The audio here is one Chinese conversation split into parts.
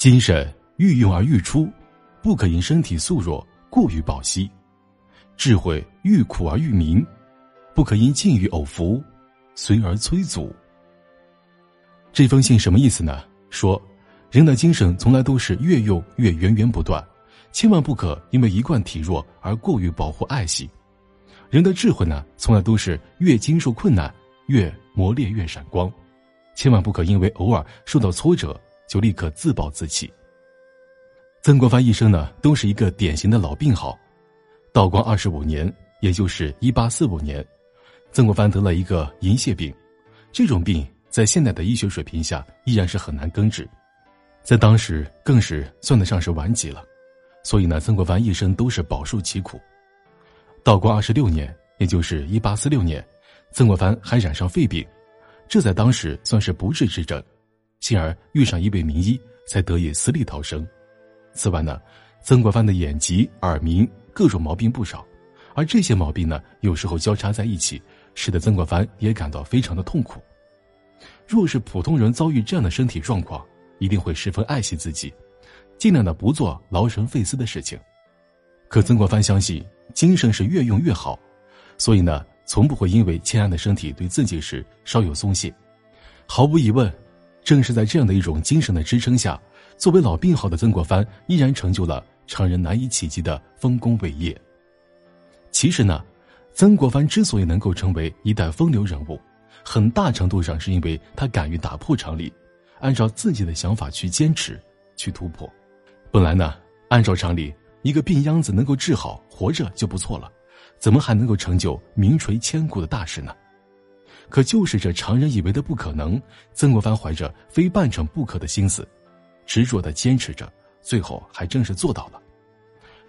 精神欲用而欲出，不可因身体素弱过于保息；智慧欲苦而欲明，不可因境遇偶服，随而催阻。这封信什么意思呢？说，人的精神从来都是越用越源源不断，千万不可因为一贯体弱而过于保护爱惜。人的智慧呢，从来都是越经受困难越磨练越闪光，千万不可因为偶尔受到挫折就立刻自暴自弃。曾国藩一生呢，都是一个典型的老病号。道光二十五年，也就是一八四五年，曾国藩得了一个银屑病，这种病在现代的医学水平下依然是很难根治，在当时更是算得上是顽疾了，所以呢，曾国藩一生都是饱受其苦。道光二十六年，也就是一八四六年，曾国藩还染上肺病，这在当时算是不治之症，幸而遇上一位名医，才得以死里逃生。此外呢，曾国藩的眼疾、耳鸣各种毛病不少，而这些毛病呢，有时候交叉在一起，使得曾国藩也感到非常的痛苦。若是普通人遭遇这样的身体状况，一定会十分爱惜自己，尽量的不做劳神费思的事情。可曾国藩相信。精神是越用越好，所以呢，从不会因为欠安的身体对自己时稍有松懈。毫无疑问，正是在这样的一种精神的支撑下，作为老病号的曾国藩依然成就了常人难以企及的丰功伟业。其实呢，曾国藩之所以能够成为一代风流人物，很大程度上是因为他敢于打破常理，按照自己的想法去坚持、去突破。本来呢，按照常理。一个病秧子能够治好，活着就不错了，怎么还能够成就名垂千古的大事呢？可就是这常人以为的不可能，曾国藩怀着非办成不可的心思，执着的坚持着，最后还真是做到了。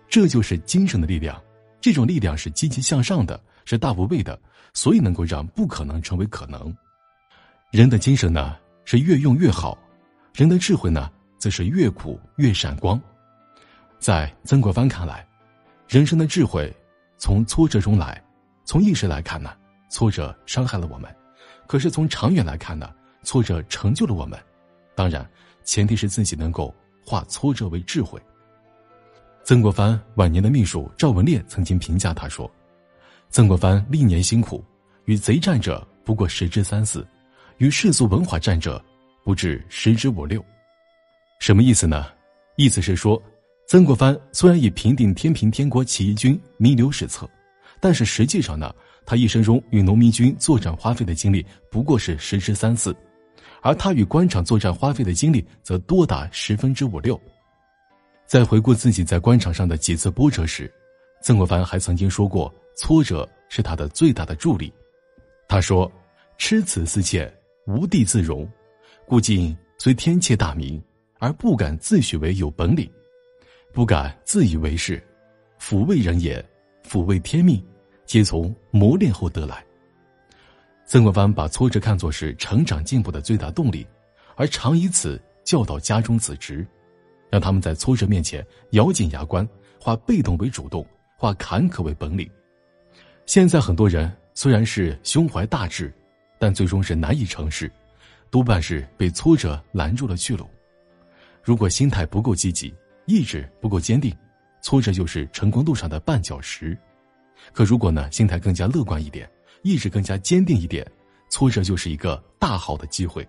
这就是精神的力量，这种力量是积极向上的，是大无畏的，所以能够让不可能成为可能。人的精神呢，是越用越好；人的智慧呢，则是越苦越闪光。在曾国藩看来，人生的智慧从挫折中来。从意识来看呢，挫折伤害了我们；可是从长远来看呢，挫折成就了我们。当然，前提是自己能够化挫折为智慧。曾国藩晚年的秘书赵文烈曾经评价他说：“曾国藩历年辛苦，与贼战者不过十之三四，与世俗文化战者不至十之五六。”什么意思呢？意思是说。曾国藩虽然以平定天平天国起义军名留史册，但是实际上呢，他一生中与农民军作战花费的精力不过是十之三四，而他与官场作战花费的精力则多达十分之五六。在回顾自己在官场上的几次波折时，曾国藩还曾经说过，挫折是他的最大的助力。他说：“吃此思切，无地自容，故今虽天切大名，而不敢自诩为有本领。”不敢自以为是，抚慰人也，抚慰天命，皆从磨练后得来。曾国藩把挫折看作是成长进步的最大动力，而常以此教导家中子侄，让他们在挫折面前咬紧牙关，化被动为主动，化坎坷为本领。现在很多人虽然是胸怀大志，但最终是难以成事，多半是被挫折拦住了去路。如果心态不够积极，意志不够坚定，挫折就是成功路上的绊脚石。可如果呢，心态更加乐观一点，意志更加坚定一点，挫折就是一个大好的机会。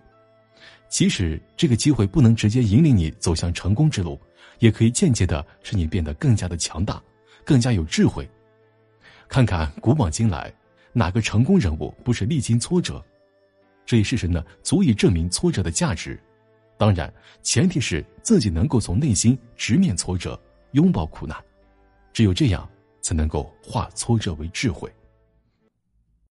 即使这个机会不能直接引领你走向成功之路，也可以间接的使你变得更加的强大，更加有智慧。看看古往今来，哪个成功人物不是历经挫折？这一事实呢，足以证明挫折的价值。当然，前提是自己能够从内心直面挫折，拥抱苦难，只有这样，才能够化挫折为智慧。